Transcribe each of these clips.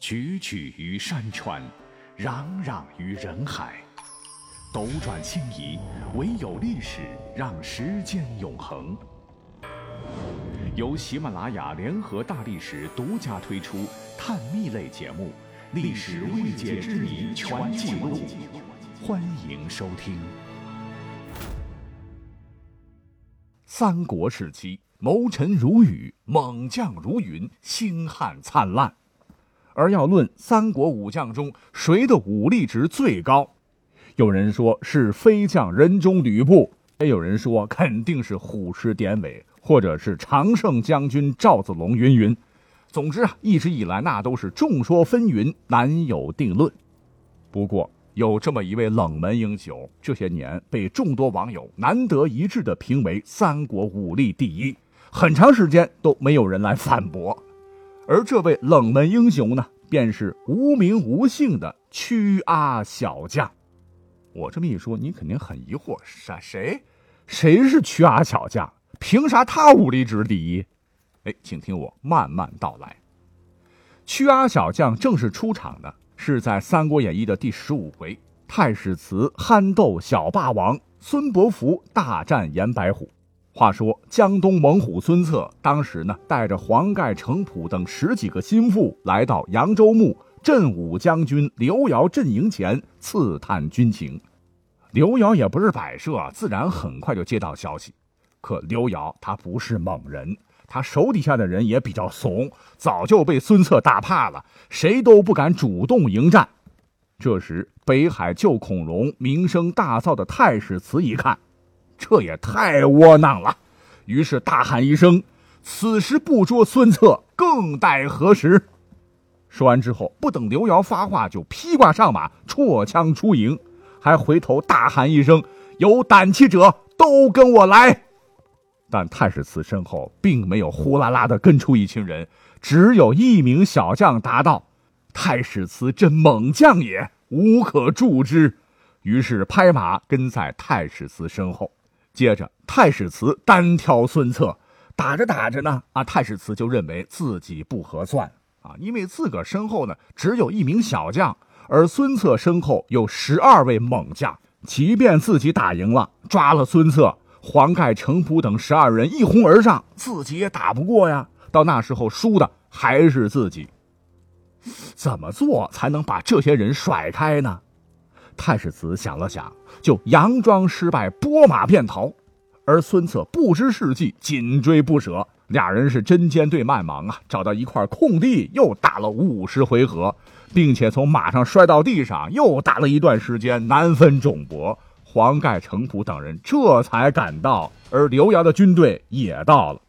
踽踽于山川，攘攘于人海，斗转星移，唯有历史让时间永恒。由喜马拉雅联合大历史独家推出探秘类节目《历史未解之谜全记录》，欢迎收听。三国时期，谋臣如雨，猛将如云，星汉灿烂。而要论三国武将中谁的武力值最高，有人说是飞将人中吕布，也有人说肯定是虎师典韦，或者是常胜将军赵子龙。云云，总之啊，一直以来那都是众说纷纭，难有定论。不过有这么一位冷门英雄，这些年被众多网友难得一致的评为三国武力第一，很长时间都没有人来反驳。而这位冷门英雄呢，便是无名无姓的屈阿小将。我这么一说，你肯定很疑惑：啥谁？谁是屈阿小将？凭啥他武力值第一？哎，请听我慢慢道来。屈阿小将正式出场的是在《三国演义》的第十五回，太史慈憨斗小霸王，孙伯符大战严白虎。话说江东猛虎孙策当时呢，带着黄盖、程普等十几个心腹来到扬州牧镇武将军刘繇阵营前刺探军情。刘繇也不是摆设，自然很快就接到消息。可刘繇他不是猛人，他手底下的人也比较怂，早就被孙策打怕了，谁都不敢主动迎战。这时，北海救孔融名声大噪的太史慈一看。这也太窝囊了，于是大喊一声：“此时不捉孙策，更待何时？”说完之后，不等刘繇发话，就披挂上马，绰枪出营，还回头大喊一声：“有胆气者都跟我来！”但太史慈身后并没有呼啦啦的跟出一群人，只有一名小将答道：“太史慈真猛将也，无可助之。”于是拍马跟在太史慈身后。接着，太史慈单挑孙策，打着打着呢，啊，太史慈就认为自己不合算啊，因为自个身后呢只有一名小将，而孙策身后有十二位猛将，即便自己打赢了，抓了孙策，黄盖、程普等十二人一哄而上，自己也打不过呀。到那时候，输的还是自己。怎么做才能把这些人甩开呢？太史慈想了想，就佯装失败，拨马便逃。而孙策不知是计，紧追不舍。俩人是针尖对麦芒啊！找到一块空地，又打了五十回合，并且从马上摔到地上，又打了一段时间，难分众伯。黄盖、程普等人这才赶到，而刘繇的军队也到了。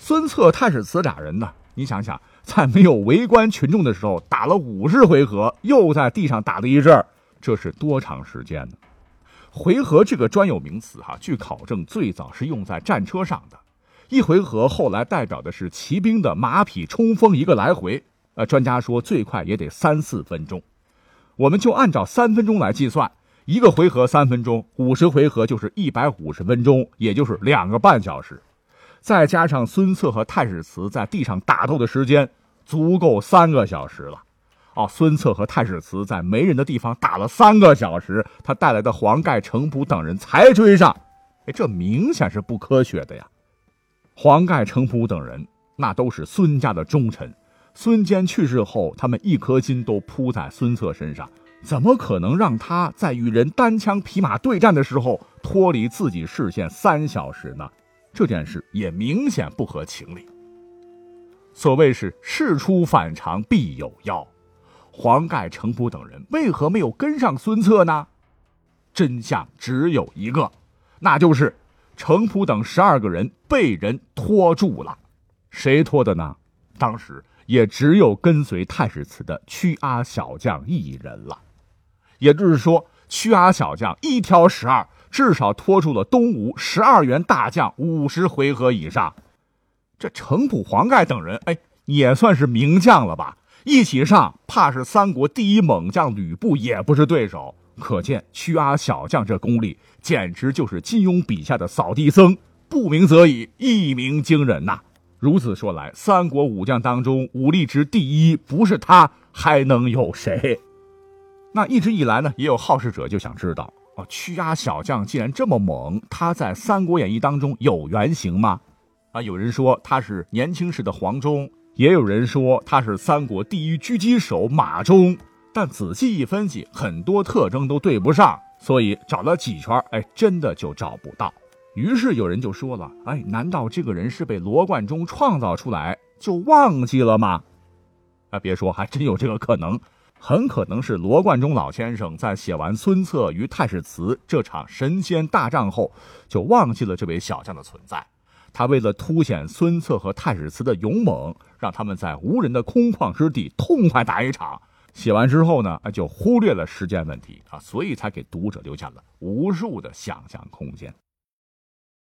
孙策、太史慈俩人呢？你想想，在没有围观群众的时候，打了五十回合，又在地上打了一阵儿。这是多长时间呢？回合这个专有名词，哈，据考证最早是用在战车上的。一回合后来代表的是骑兵的马匹冲锋一个来回。呃，专家说最快也得三四分钟。我们就按照三分钟来计算，一个回合三分钟，五十回合就是一百五十分钟，也就是两个半小时。再加上孙策和太史慈在地上打斗的时间，足够三个小时了。哦，孙策和太史慈在没人的地方打了三个小时，他带来的黄盖、程普等人才追上。哎，这明显是不科学的呀！黄盖、程普等人那都是孙家的忠臣，孙坚去世后，他们一颗心都扑在孙策身上，怎么可能让他在与人单枪匹马对战的时候脱离自己视线三小时呢？这件事也明显不合情理。所谓是事出反常必有妖。黄盖、程普等人为何没有跟上孙策呢？真相只有一个，那就是程普等十二个人被人拖住了。谁拖的呢？当时也只有跟随太史慈的屈阿小将一人了。也就是说，屈阿小将一挑十二，至少拖住了东吴十二员大将五十回合以上。这程普、黄盖等人，哎，也算是名将了吧？一起上，怕是三国第一猛将吕布也不是对手。可见屈阿小将这功力，简直就是金庸笔下的扫地僧，不鸣则已，一鸣惊人呐！如此说来，三国武将当中武力值第一不是他还能有谁？那一直以来呢，也有好事者就想知道啊，屈阿小将既然这么猛，他在《三国演义》当中有原型吗？啊，有人说他是年轻时的黄忠，也有人说他是三国第一狙击手马忠，但仔细一分析，很多特征都对不上，所以找了几圈，哎，真的就找不到。于是有人就说了：“哎，难道这个人是被罗贯中创造出来就忘记了吗？”啊，别说，还真有这个可能，很可能是罗贯中老先生在写完孙策与太史慈这场神仙大战后，就忘记了这位小将的存在。他为了凸显孙策和太史慈的勇猛，让他们在无人的空旷之地痛快打一场。写完之后呢，就忽略了时间问题啊，所以才给读者留下了无数的想象空间。